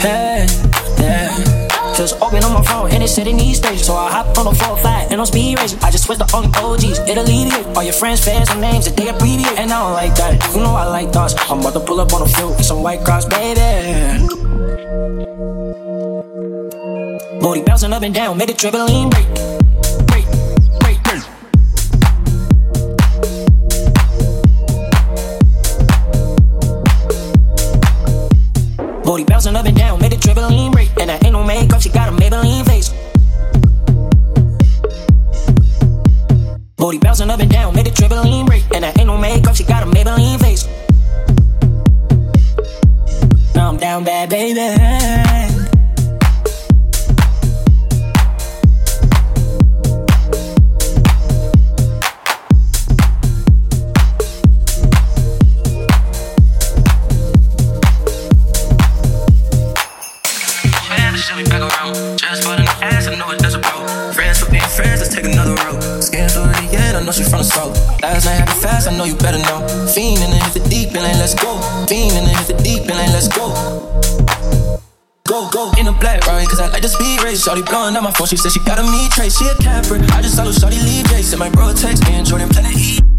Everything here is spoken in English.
Hey, yeah. Just open on my phone and it said it needs stage. So I hop on the 4 5 and on speed racing. I just switch the only OGs. It alleviate all your friends, fans, and names that they abbreviate. And I don't like that. You know I like thoughts. I'm about to pull up on the field with some white Crocs, baby. Booty bouncing up and down, make the dribbling break. Break, Booty bouncing up and down, made the dribbling break. And I ain't no makeup, she got a Maybelline face. Booty bouncing up and down, make the dribbling break. And I ain't no makeup, she got a Maybelline face. Now I'm down bad, baby. Around. Just for the ass, I know it does a pro. Friends for being friends, let's take another road. Scared for the end, I know she from the south. Last night happened fast, I know you better know. Fiend the hit the deep and let's go. Fiend the hit the deep and let's go. Go, go in a black ride, cause I like the speed race. Shorty blowing up my phone, she said she got a me trace. She a capper. I just saw Shorty leave. Said my bro text me and Jordan Planet E.